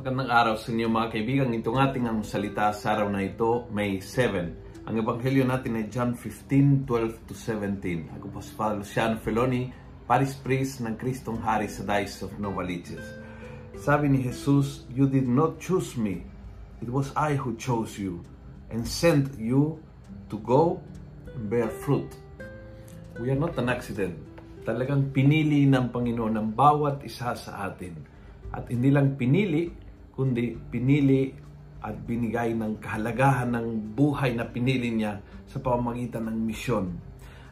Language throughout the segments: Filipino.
Magandang araw sa inyo mga kaibigan. Itong ating ang salita sa araw na ito, May 7. Ang ebanghelyo natin ay John 15, 12 to 17. Ako po si Father Luciano Feloni, Paris Priest ng Kristong Hari sa Dice of Novaliches. Sabi ni Jesus, You did not choose me. It was I who chose you and sent you to go and bear fruit. We are not an accident. Talagang pinili ng Panginoon ang bawat isa sa atin. At hindi lang pinili, kundi pinili at binigay ng kahalagahan ng buhay na pinili niya sa pamamagitan ng misyon.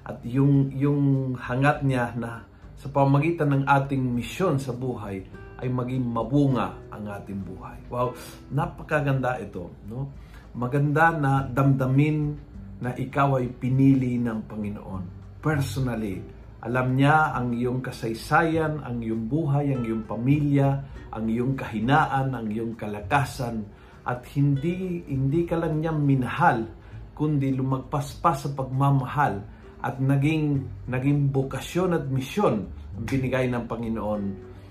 At yung, yung hangat niya na sa pamamagitan ng ating misyon sa buhay ay maging mabunga ang ating buhay. Wow, napakaganda ito. No? Maganda na damdamin na ikaw ay pinili ng Panginoon. Personally, alam niya ang iyong kasaysayan, ang iyong buhay, ang iyong pamilya, ang iyong kahinaan, ang iyong kalakasan at hindi hindi ka lang niya minahal kundi lumagpas pa sa pagmamahal at naging naging bokasyon at misyon ang binigay ng Panginoon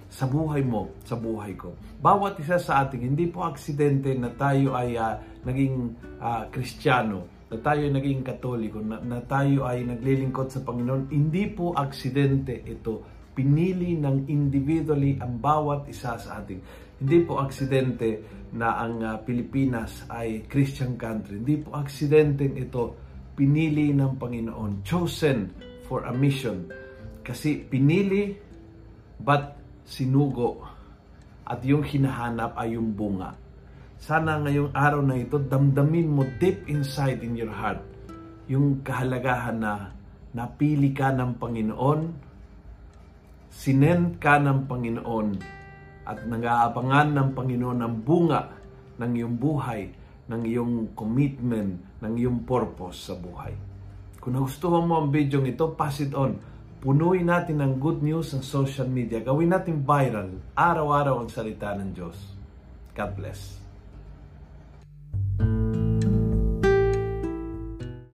sa buhay mo, sa buhay ko. Bawat isa sa ating hindi po aksidente na tayo ay uh, naging uh, Kristiyano na tayo ay naging katoliko, na, na tayo ay naglilingkod sa Panginoon, hindi po aksidente ito. Pinili ng individually ang bawat isa sa ating. Hindi po aksidente na ang uh, Pilipinas ay Christian country. Hindi po aksidente ito. Pinili ng Panginoon. Chosen for a mission. Kasi pinili, but sinugo. At yung hinahanap ay yung bunga sana ngayong araw na ito, damdamin mo deep inside in your heart yung kahalagahan na napili ka ng Panginoon, sinend ka ng Panginoon, at nag-aabangan ng Panginoon ang bunga ng iyong buhay, ng iyong commitment, ng iyong purpose sa buhay. Kung nagustuhan mo ang video ito, pass it on. Punuin natin ng good news sa social media. Gawin natin viral, araw-araw ang salita ng Diyos. God bless.